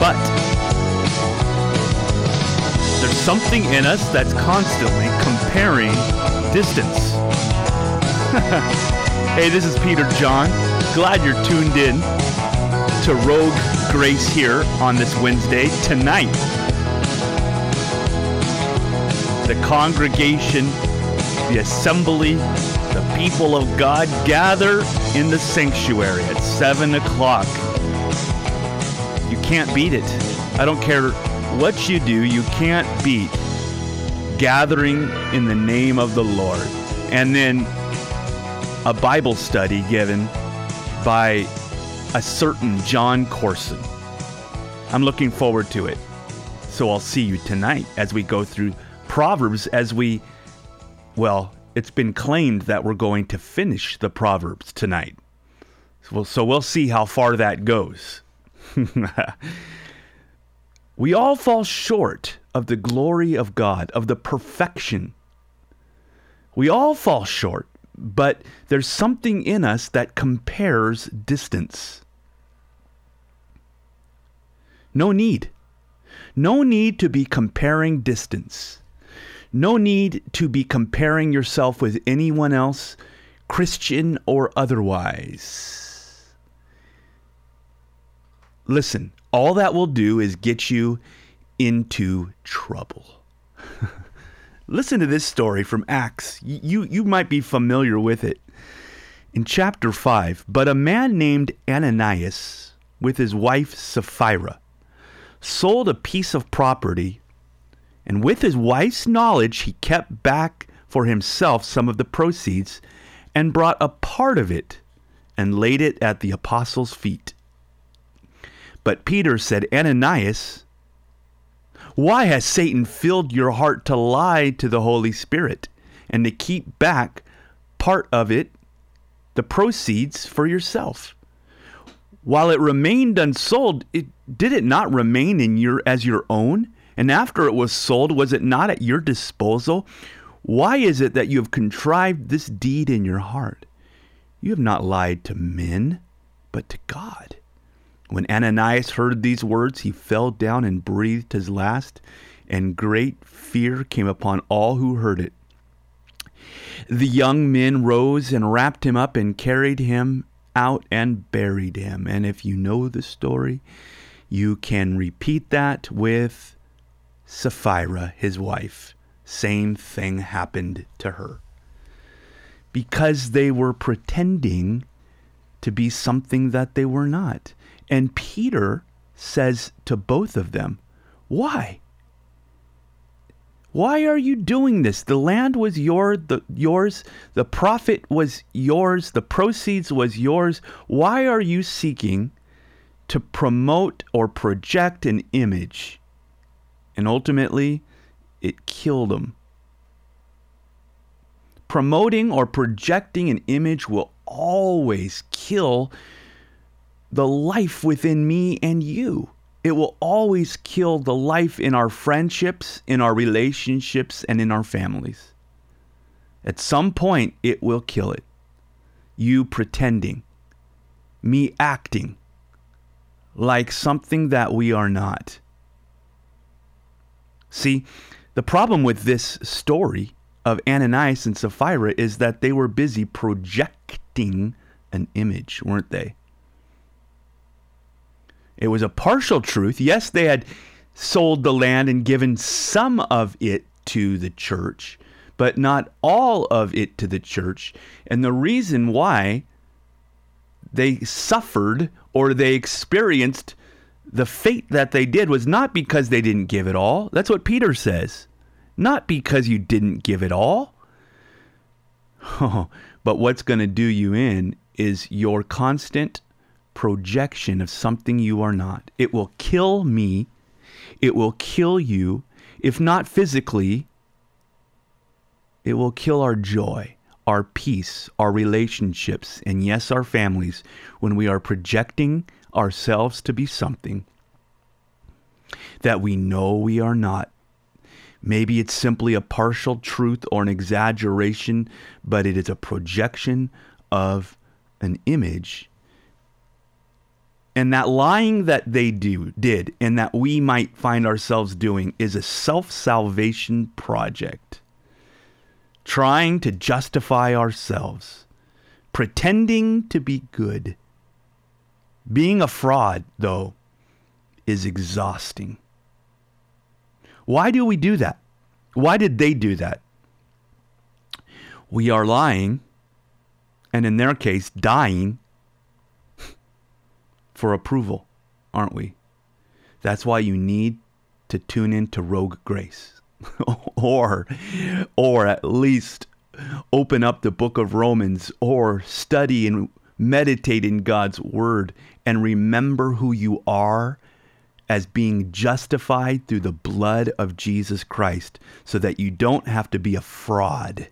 But there's something in us that's constantly comparing distance. hey, this is Peter John. Glad you're tuned in to Rogue Grace here on this Wednesday. Tonight, the congregation, the assembly, the people of God gather in the sanctuary at 7 o'clock. Can't beat it. I don't care what you do, you can't beat gathering in the name of the Lord. And then a Bible study given by a certain John Courson. I'm looking forward to it. So I'll see you tonight as we go through Proverbs as we, well, it's been claimed that we're going to finish the Proverbs tonight. So, so we'll see how far that goes. we all fall short of the glory of God, of the perfection. We all fall short, but there's something in us that compares distance. No need. No need to be comparing distance. No need to be comparing yourself with anyone else, Christian or otherwise. Listen, all that will do is get you into trouble. Listen to this story from Acts. You, you might be familiar with it. In chapter 5, but a man named Ananias, with his wife Sapphira, sold a piece of property and with his wife's knowledge, he kept back for himself some of the proceeds and brought a part of it and laid it at the apostles' feet. But Peter said, Ananias, why has Satan filled your heart to lie to the Holy Spirit and to keep back part of it, the proceeds, for yourself? While it remained unsold, it, did it not remain in your as your own? And after it was sold, was it not at your disposal? Why is it that you have contrived this deed in your heart? You have not lied to men, but to God. When Ananias heard these words, he fell down and breathed his last, and great fear came upon all who heard it. The young men rose and wrapped him up and carried him out and buried him. And if you know the story, you can repeat that with Sapphira, his wife, same thing happened to her. Because they were pretending to be something that they were not. And Peter says to both of them, Why? Why are you doing this? The land was your, the, yours, the profit was yours, the proceeds was yours. Why are you seeking to promote or project an image and ultimately it killed him. Promoting or projecting an image will always kill the life within me and you. It will always kill the life in our friendships, in our relationships, and in our families. At some point, it will kill it. You pretending, me acting like something that we are not. See, the problem with this story of Ananias and Sapphira is that they were busy projecting an image, weren't they? It was a partial truth. Yes, they had sold the land and given some of it to the church, but not all of it to the church. And the reason why they suffered or they experienced the fate that they did was not because they didn't give it all. That's what Peter says. Not because you didn't give it all. Oh, but what's going to do you in is your constant projection of something you are not. It will kill me. It will kill you. If not physically, it will kill our joy, our peace, our relationships, and yes, our families when we are projecting ourselves to be something that we know we are not. Maybe it's simply a partial truth or an exaggeration, but it is a projection of an image. And that lying that they do did and that we might find ourselves doing is a self-salvation project. Trying to justify ourselves, pretending to be good. Being a fraud, though, is exhausting. Why do we do that? Why did they do that? We are lying, and in their case, dying for approval, aren't we? That's why you need to tune in to Rogue Grace. or or at least open up the book of Romans or study and meditate in God's word and remember who you are as being justified through the blood of Jesus Christ so that you don't have to be a fraud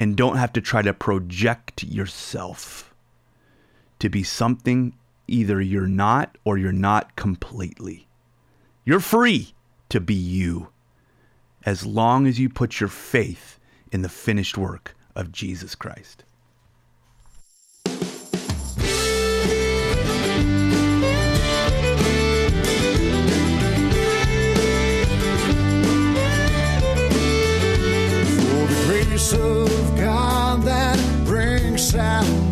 and don't have to try to project yourself to be something either you're not or you're not completely. You're free to be you as long as you put your faith in the finished work of Jesus Christ. Of God that brings salvation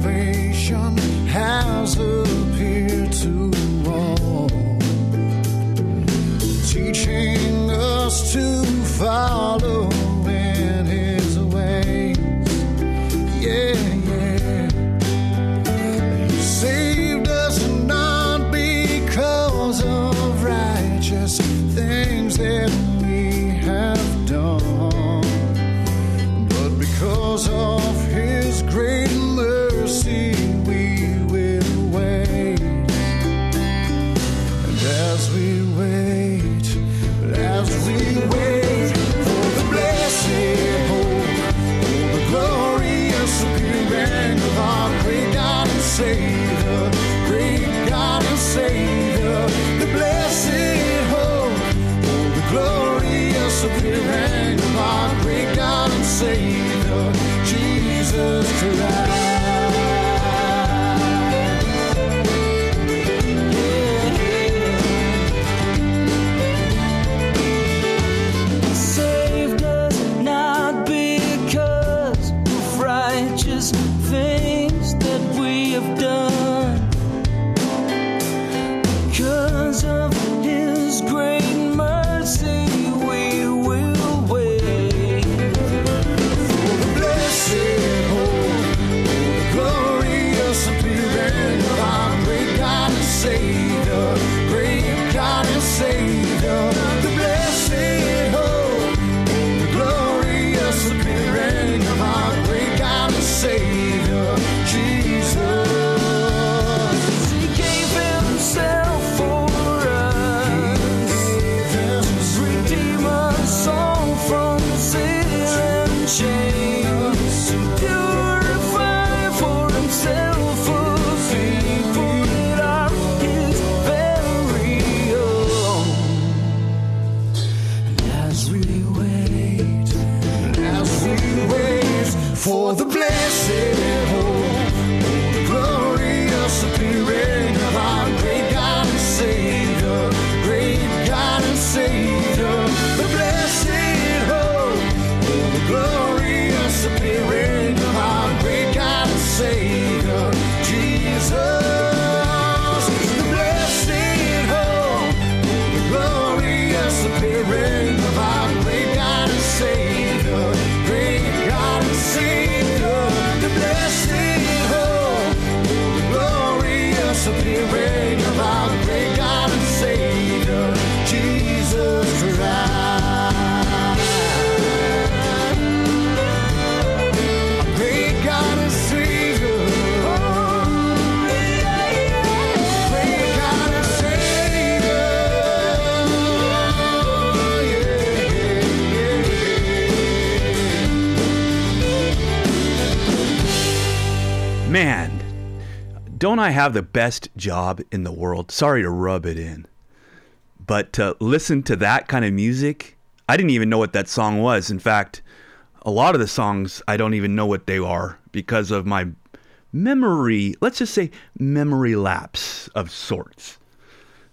Jesus don't I have the best job in the world? Sorry to rub it in. But to listen to that kind of music, I didn't even know what that song was. In fact, a lot of the songs I don't even know what they are because of my memory, let's just say memory lapse of sorts.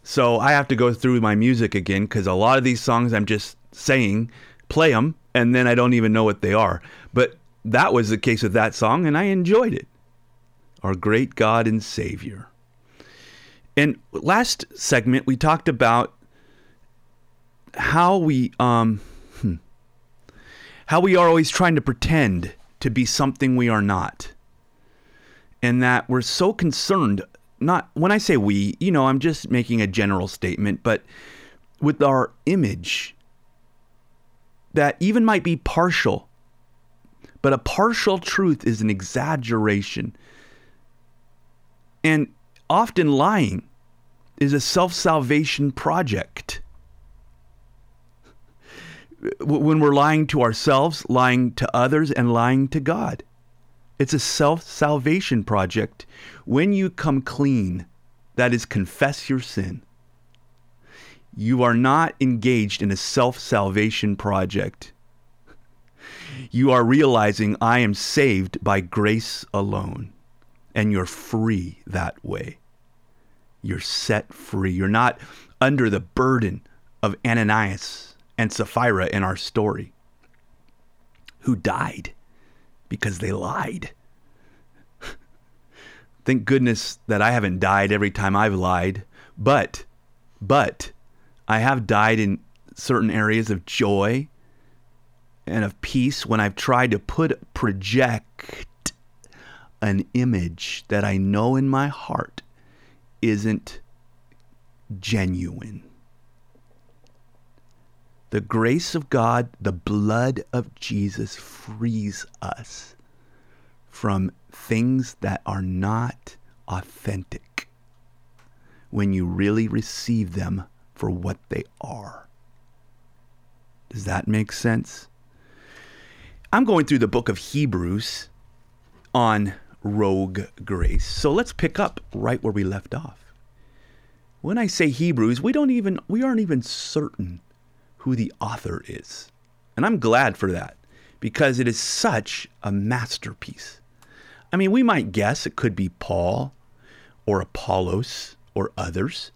So I have to go through my music again because a lot of these songs I'm just saying, play them, and then I don't even know what they are. But that was the case with that song, and I enjoyed it. Our great God and Savior. And last segment, we talked about how we um, hmm, how we are always trying to pretend to be something we are not, and that we're so concerned. Not when I say we, you know, I'm just making a general statement, but with our image that even might be partial, but a partial truth is an exaggeration. And often lying is a self salvation project. When we're lying to ourselves, lying to others, and lying to God, it's a self salvation project. When you come clean, that is, confess your sin, you are not engaged in a self salvation project. You are realizing I am saved by grace alone, and you're free that way. You're set free. You're not under the burden of Ananias and Sapphira in our story, who died because they lied. Thank goodness that I haven't died every time I've lied, but, but, I have died in certain areas of joy and of peace when I've tried to put project an image that I know in my heart isn't genuine. The grace of God, the blood of Jesus frees us from things that are not authentic when you really receive them for what they are. Does that make sense? I'm going through the book of Hebrews on rogue grace. So let's pick up right where we left off. When I say Hebrews, we don't even we aren't even certain who the author is. And I'm glad for that because it is such a masterpiece. I mean, we might guess it could be Paul or Apollos or others,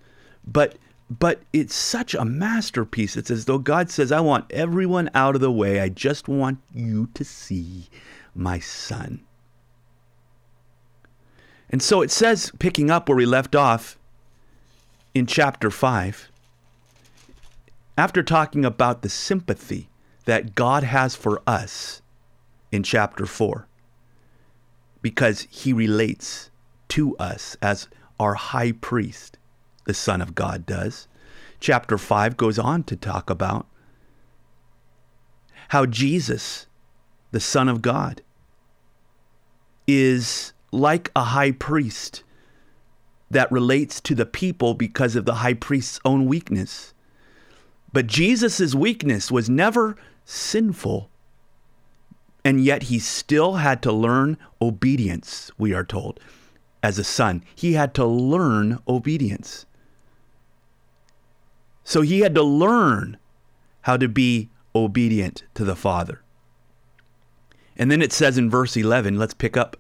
but but it's such a masterpiece. It's as though God says, I want everyone out of the way. I just want you to see my son. And so it says, picking up where we left off in chapter 5, after talking about the sympathy that God has for us in chapter 4, because he relates to us as our high priest the Son of God does. Chapter 5 goes on to talk about how Jesus, the Son of God, is like a high priest that relates to the people because of the high priest's own weakness. But Jesus' weakness was never sinful, and yet he still had to learn obedience, we are told, as a son. He had to learn obedience. So he had to learn how to be obedient to the Father. And then it says in verse 11, let's pick up.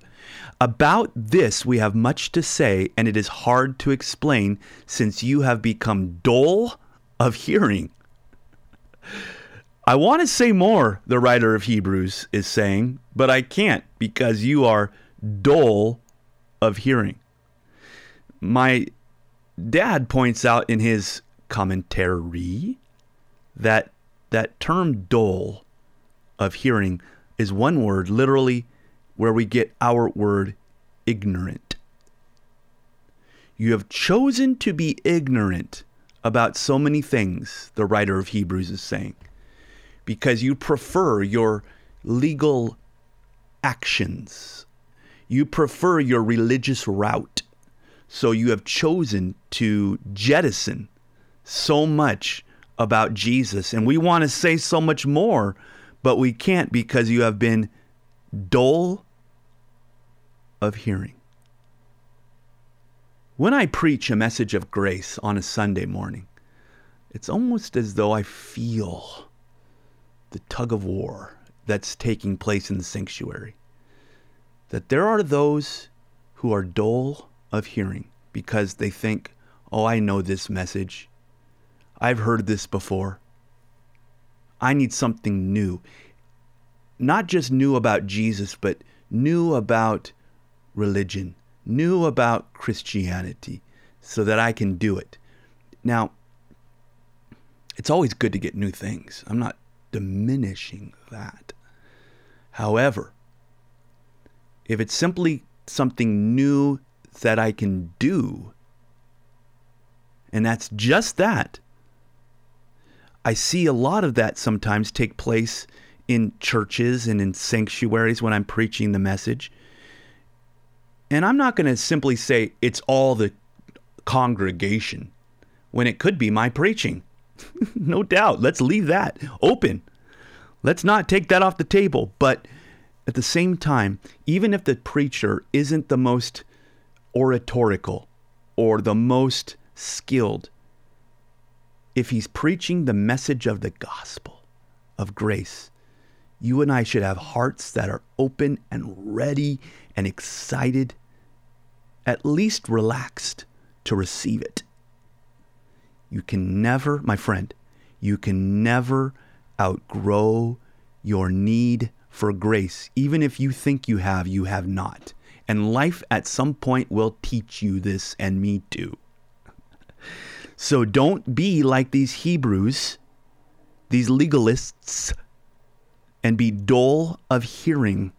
About this we have much to say, and it is hard to explain, since you have become dull of hearing. I want to say more, the writer of Hebrews is saying, but I can't because you are dull of hearing. My dad points out in his commentary that that term dull of hearing is one word literally where we get our word ignorant. You have chosen to be ignorant about so many things, the writer of Hebrews is saying, because you prefer your legal actions. You prefer your religious route. So you have chosen to jettison so much about Jesus. And we want to say so much more, but we can't because you have been dull of hearing. When I preach a message of grace on a Sunday morning, it's almost as though I feel the tug of war that's taking place in the sanctuary. That there are those who are dull of hearing because they think, oh, I know this message. I've heard this before. I need something new. Not just knew about Jesus, but knew about religion, knew about Christianity, so that I can do it. Now, it's always good to get new things. I'm not diminishing that. However, if it's simply something new that I can do, and that's just that, I see a lot of that sometimes take place in churches and in sanctuaries when I'm preaching the message. And I'm not going to simply say it's all the congregation when it could be my preaching. no doubt. Let's leave that open. Let's not take that off the table. But at the same time, even if the preacher isn't the most oratorical or the most skilled, if he's preaching the message of the gospel of grace, you and I should have hearts that are open and ready and excited, at least relaxed to receive it. You can never, my friend, you can never outgrow your need for grace. Even if you think you have, you have not. And life at some point will teach you this, and me too. So don't be like these Hebrews, these legalists, and be dull of hearing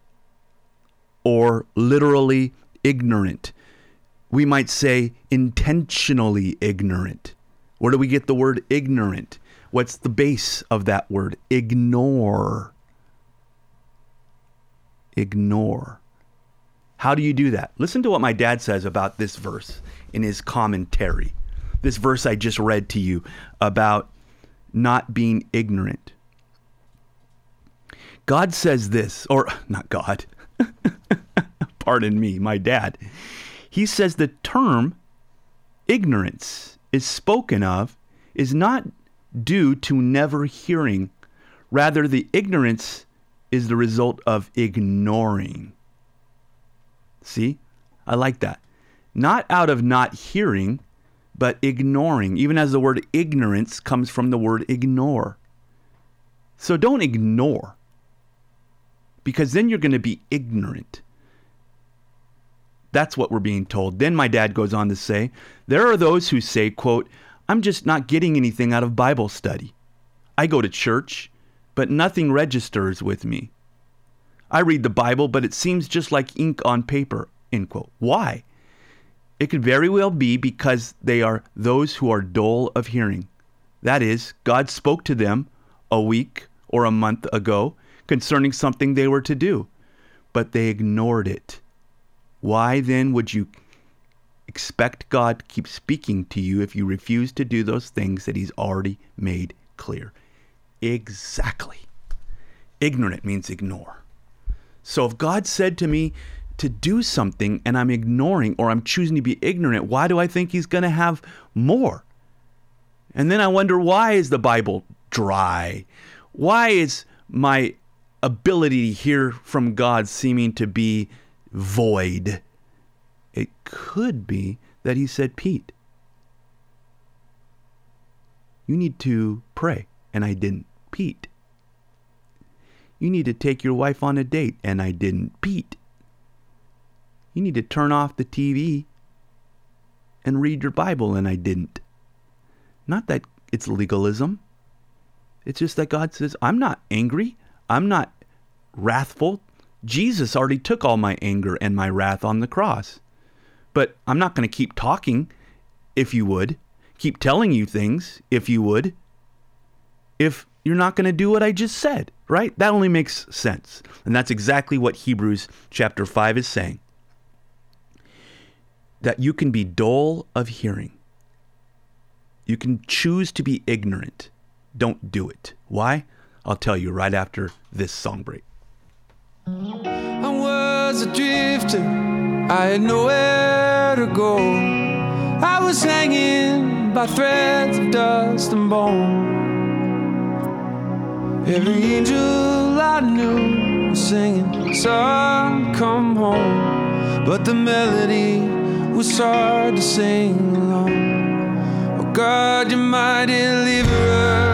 or literally ignorant. We might say intentionally ignorant. Where do we get the word ignorant? What's the base of that word? Ignore. Ignore. How do you do that? Listen to what my dad says about this verse in his commentary. This verse I just read to you about not being ignorant. God says this, or not God, pardon me, my dad. He says the term ignorance is spoken of is not due to never hearing. Rather, the ignorance is the result of ignoring. See? I like that. Not out of not hearing, but ignoring, even as the word ignorance comes from the word ignore. So don't ignore, because then you're going to be ignorant. That's what we're being told. Then my dad goes on to say, there are those who say, quote, I'm just not getting anything out of Bible study. I go to church, but nothing registers with me. I read the Bible, but it seems just like ink on paper. End quote. Why? It could very well be because they are those who are dull of hearing. That is, God spoke to them a week or a month ago concerning something they were to do, but they ignored it. Why then would you expect God to keep speaking to you if you refuse to do those things that He's already made clear? Exactly. Ignorant means ignore. So if God said to me to do something and I'm ignoring or I'm choosing to be ignorant, why do I think He's going to have more? And then I wonder why is the Bible dry? Why is my ability to hear from God seeming to be void? It could be that He said, Pete, you need to pray. And I didn't. Pete, you need to take your wife on a date. And I didn't. Pete, you need to turn off the TV and read your Bible. And I didn't. Not that it's legalism. It's just that God says, I'm not angry. I'm not wrathful. Jesus already took all my anger and my wrath on the cross. But I'm not going to keep talking, if you would, keep telling you things, if you would, if you're not going to do what I just said, right? That only makes sense. And that's exactly what Hebrews chapter 5 is saying. That you can be dull of hearing. You can choose to be ignorant. Don't do it. Why? I'll tell you right after this song break. I was a drifter, I had nowhere to go. I was hanging by threads of dust and bone. Every angel I knew was singing, Son, come home. but the melody was hard to sing along. Oh God, you mighty deliverer.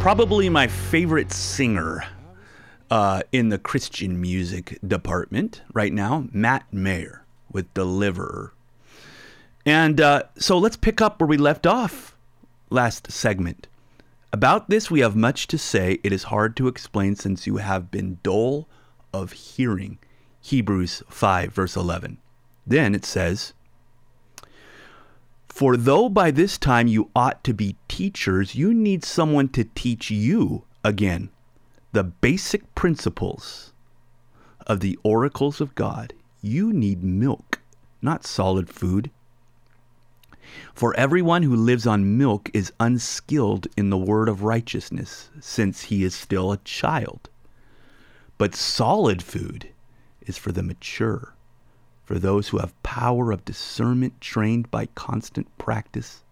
Probably my favorite singer uh, in the Christian music department right now, Matt Maher with Deliverer. And uh, so let's pick up where we left off last segment. About this, we have much to say. It is hard to explain since you have been dull of hearing. Hebrews 5, verse 11. Then it says, For though by this time you ought to be teachers, you need someone to teach you again the basic principles of the oracles of God. You need milk, not solid food. For everyone who lives on milk is unskilled in the word of righteousness, since he is still a child. But solid food is for the mature, for those who have power of discernment trained by constant practice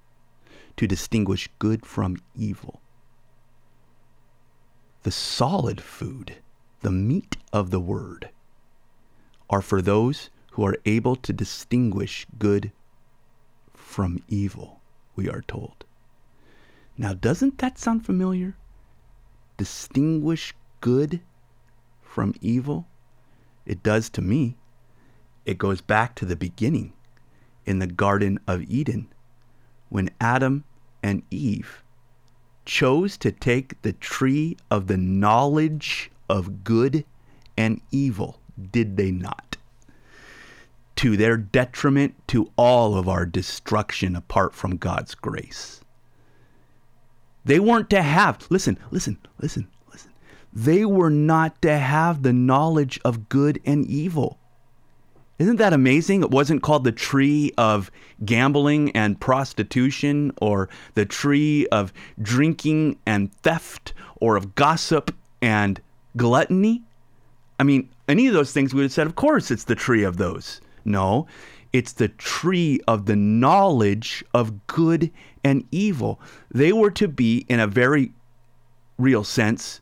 to distinguish good from evil. The solid food, the meat of the word, are for those who are able to distinguish good from evil, we are told. Now, doesn't that sound familiar? Distinguish good from evil? It does to me. It goes back to the beginning in the Garden of Eden when Adam and Eve chose to take the tree of the knowledge of good and evil, did they not? To their detriment, to all of our destruction apart from God's grace. They weren't to have, listen, listen, listen, listen. They were not to have the knowledge of good and evil. Isn't that amazing? It wasn't called the tree of gambling and prostitution or the tree of drinking and theft or of gossip and gluttony. I mean, any of those things we would have said, of course, it's the tree of those. No, it's the tree of the knowledge of good and evil. They were to be, in a very real sense,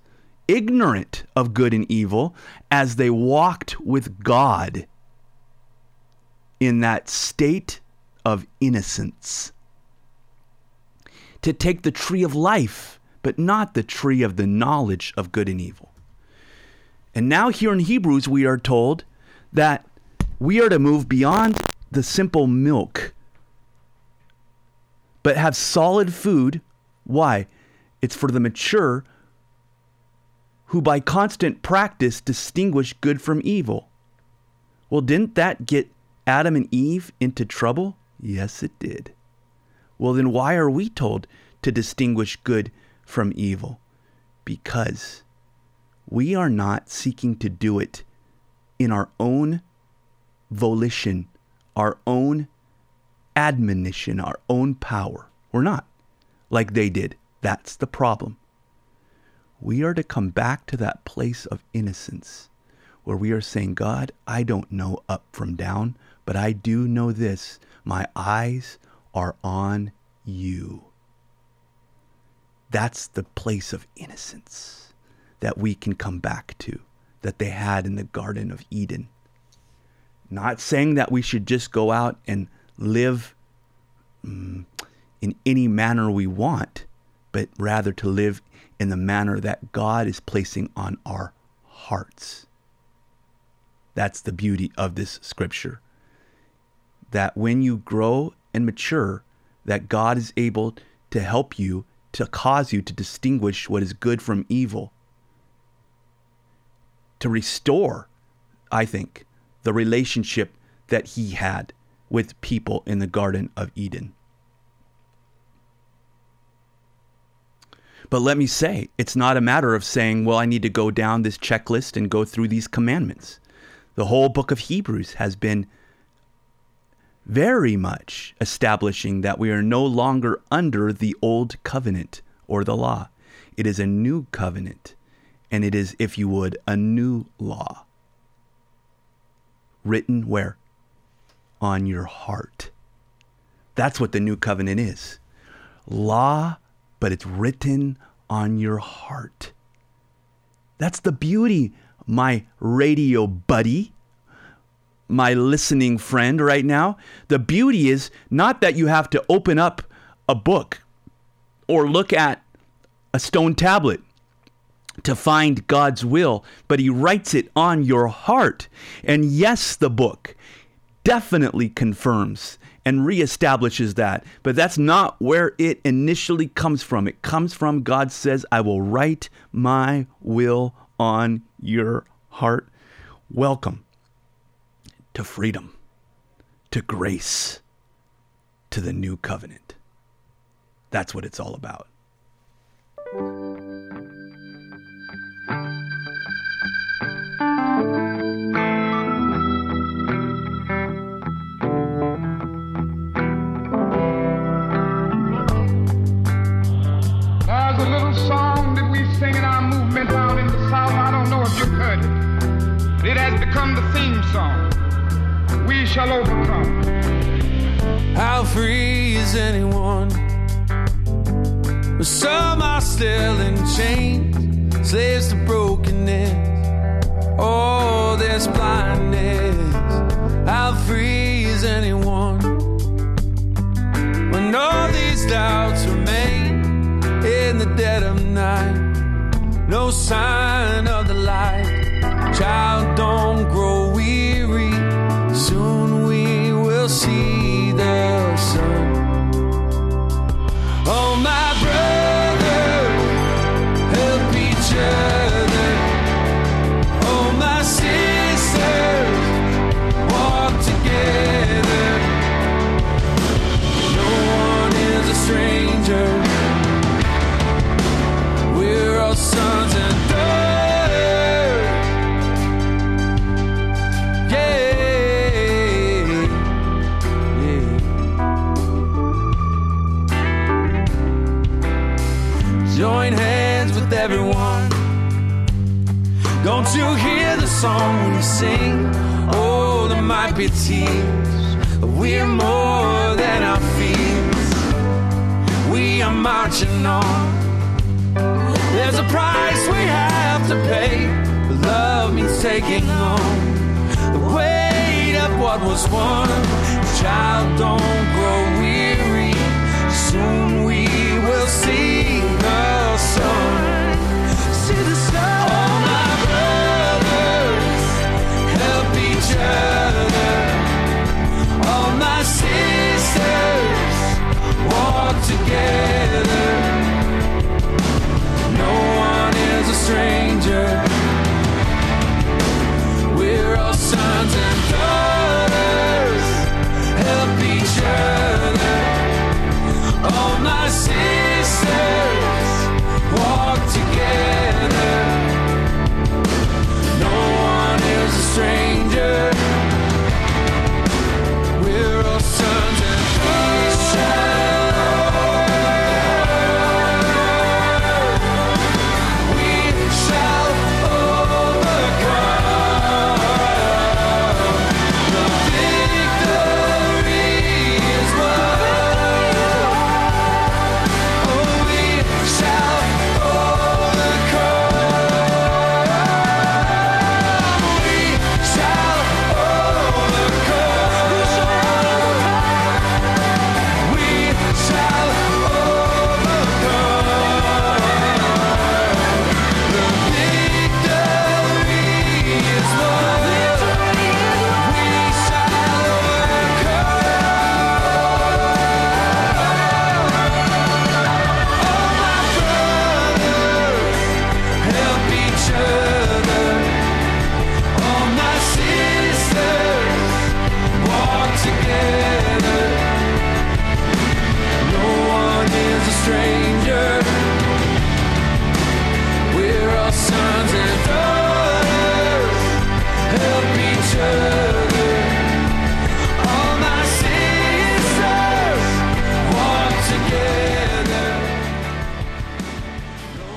ignorant of good and evil as they walked with God in that state of innocence. To take the tree of life, but not the tree of the knowledge of good and evil. And now, here in Hebrews, we are told that we are to move beyond the simple milk, but have solid food. Why? It's for the mature who by constant practice distinguish good from evil. Well, didn't that get Adam and Eve into trouble? Yes, it did. Well, then why are we told to distinguish good from evil? Because we are not seeking to do it in our own volition, our own admonition, our own power. We're not like they did. That's the problem. We are to come back to that place of innocence where we are saying, God, I don't know up from down, but I do know this. My eyes are on you. That's the place of innocence that we can come back to, that they had in the Garden of Eden. Not saying that we should just go out and live mm, in any manner we want, but rather to live in the manner that God is placing on our hearts. That's the beauty of this scripture. That when you grow and mature, that God is able to help you, to cause you to distinguish what is good from evil, to restore, I think, the relationship that he had with people in the Garden of Eden. But let me say, it's not a matter of saying, well, I need to go down this checklist and go through these commandments. The whole book of Hebrews has been very much establishing that we are no longer under the old covenant or the law. It is a new covenant, and it is, if you would, a new law. Written where? On your heart. That's what the new covenant is. Law but it's written on your heart. That's the beauty, my radio buddy, my listening friend right now. The beauty is not that you have to open up a book or look at a stone tablet to find God's will, but He writes it on your heart. And yes, the book definitely confirms and reestablishes that. But that's not where it initially comes from. It comes from God says, I will write my will on your heart. Welcome to freedom, to grace, to the new covenant. That's what it's all about. Song that we shall overcome. How free is anyone? But some are still in chains, slaves to brokenness. Oh, there's blindness. How free is anyone? There tears, we're more than our fears. We are marching on. There's a price we have to pay. Love means taking on the weight of what was won. Child, don't grow weary. Soon we will see the sun. See the sun.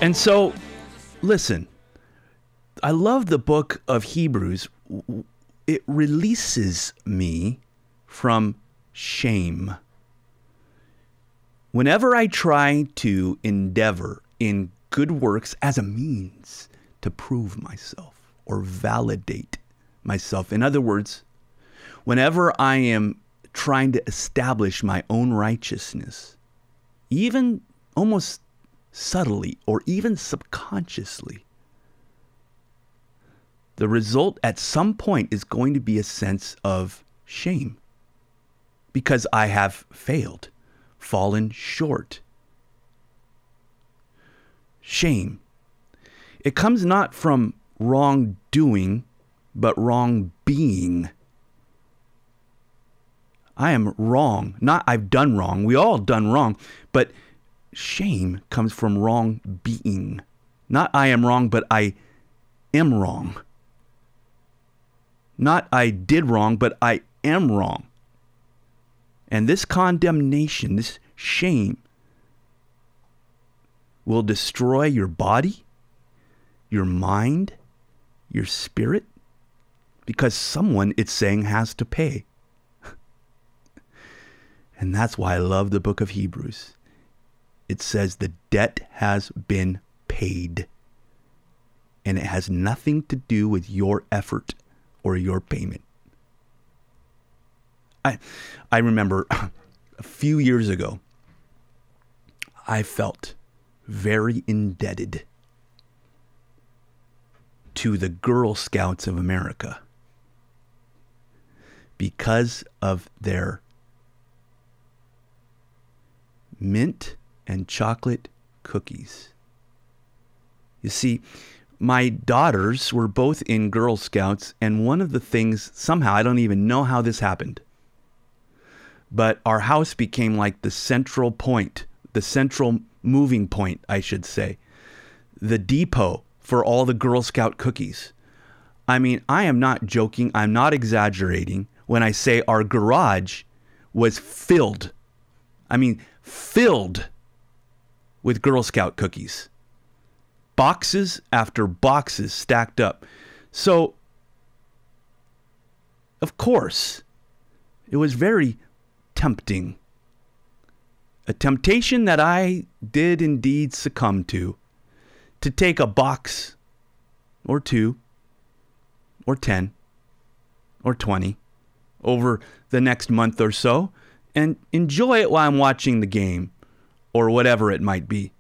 And so, listen, I love the book of Hebrews. It releases me from shame. Whenever I try to endeavor in good works as a means to prove myself or validate myself, in other words, whenever I am trying to establish my own righteousness, even almost subtly or even subconsciously, the result at some point is going to be a sense of shame because I have failed, fallen short. Shame. It comes not from wrongdoing, but wrong being. I am wrong. Not I've done wrong. We all done wrong. But shame comes from wrong being. Not I am wrong, but I am wrong. Not I did wrong, but I am wrong. And this condemnation, this shame, will destroy your body, your mind, your spirit, because someone, it's saying, has to pay. and that's why I love the book of Hebrews. It says the debt has been paid. And it has nothing to do with your effort or your payment. I, I remember a few years ago, I felt very indebted to the Girl Scouts of America because of their mint and chocolate cookies. You see, my daughters were both in Girl Scouts, and one of the things, somehow, I don't even know how this happened, but our house became like the central point, the central moving point, I should say, the depot for all the Girl Scout cookies. I mean, I am not joking, I'm not exaggerating when I say our garage was filled. I mean, filled with Girl Scout cookies. Boxes after boxes stacked up. So of course, it was very tempting. A temptation that I did indeed succumb to to take a box or two or 10 or 20 over the next month or so and enjoy it while I'm watching the game or whatever it might be.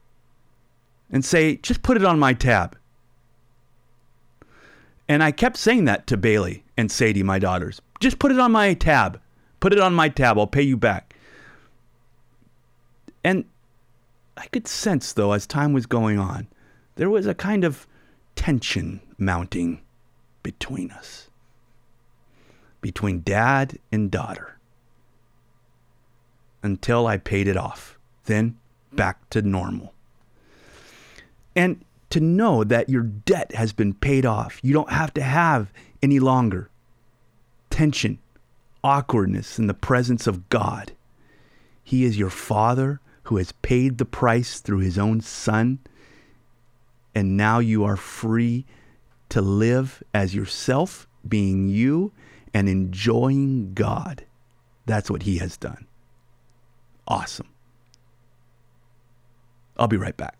And say, just put it on my tab. And I kept saying that to Bailey and Sadie, my daughters. Just put it on my tab. Put it on my tab. I'll pay you back. And I could sense, though, as time was going on, there was a kind of tension mounting between us, between dad and daughter, until I paid it off. Then back to normal. And to know that your debt has been paid off, you don't have to have any longer tension, awkwardness in the presence of God. He is your Father who has paid the price through his own Son, and now you are free to live as yourself, being you, and enjoying God. That's what he has done. Awesome. I'll be right back.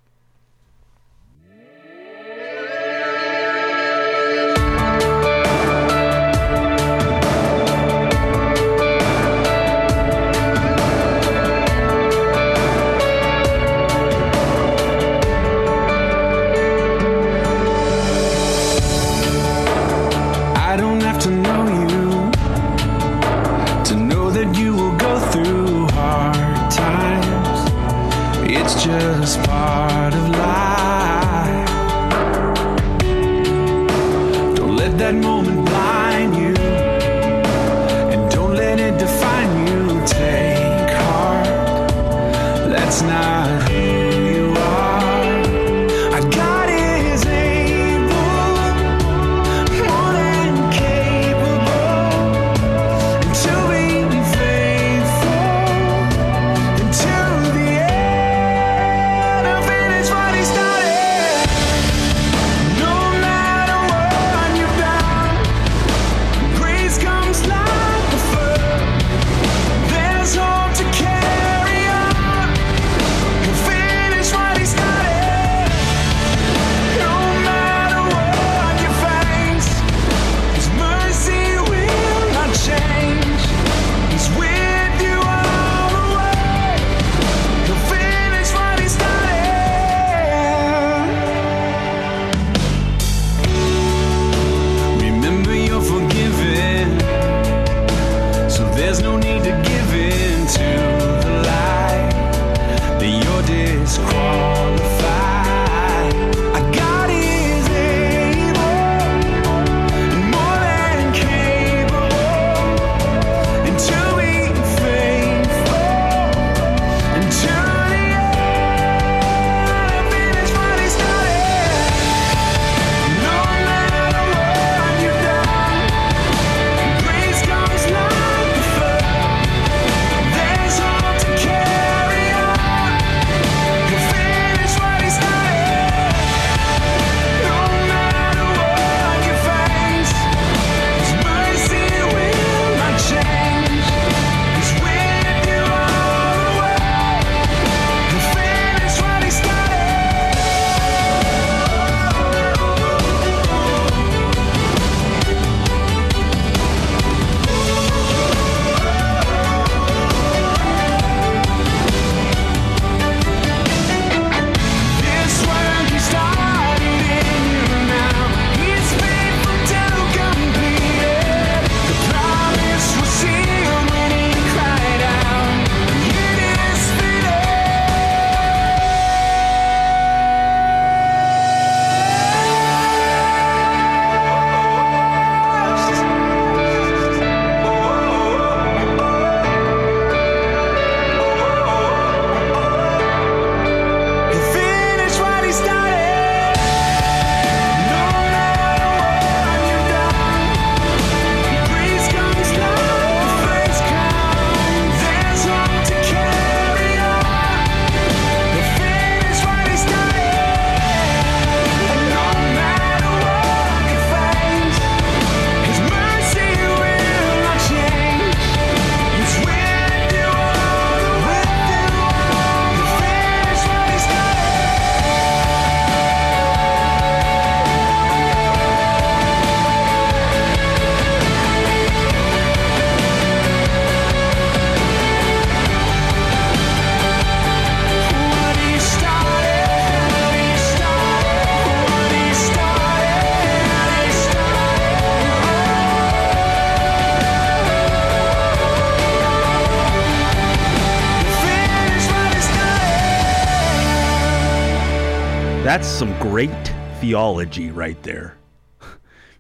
That's some great theology right there.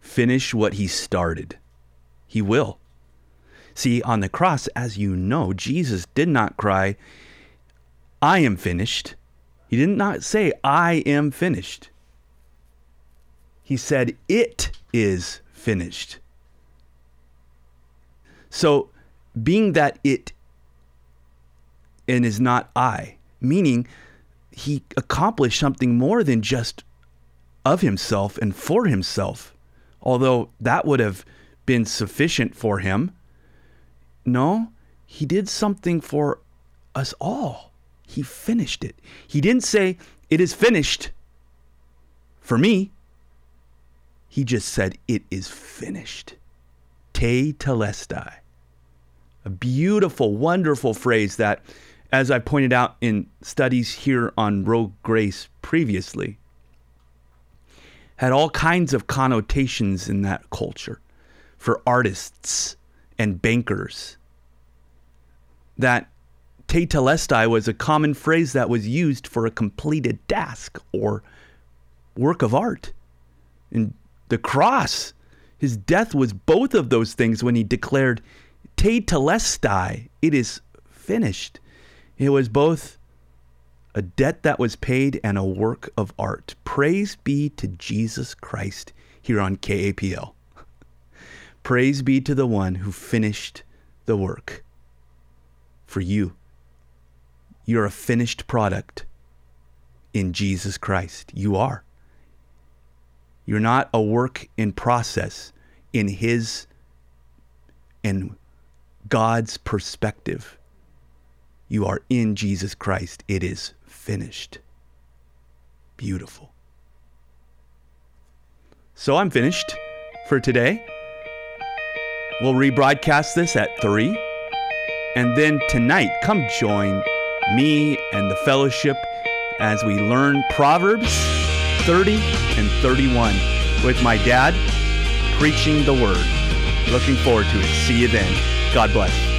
Finish what he started. He will. See, on the cross, as you know, Jesus did not cry, I am finished. He did not say, I am finished. He said, It is finished. So, being that it and is not I, meaning he accomplished something more than just of himself and for himself, although that would have been sufficient for him. No, he did something for us all. He finished it. He didn't say, It is finished for me. He just said, It is finished. Tetelestai. A beautiful, wonderful phrase that, as I pointed out in studies here on Rogue Grace previously, had all kinds of connotations in that culture for artists and bankers. That te tetelestai was a common phrase that was used for a completed task or work of art. And the cross, his death was both of those things when he declared te tetelestai, it is finished. It was both a debt that was paid and a work of art. Praise be to Jesus Christ here on KAPL. Praise be to the one who finished the work for you. You're a finished product in Jesus Christ. You are. You're not a work in process in His and God's perspective. You are in Jesus Christ. It is finished. Beautiful. So I'm finished for today. We'll rebroadcast this at 3. And then tonight, come join me and the fellowship as we learn Proverbs 30 and 31 with my dad preaching the word. Looking forward to it. See you then. God bless.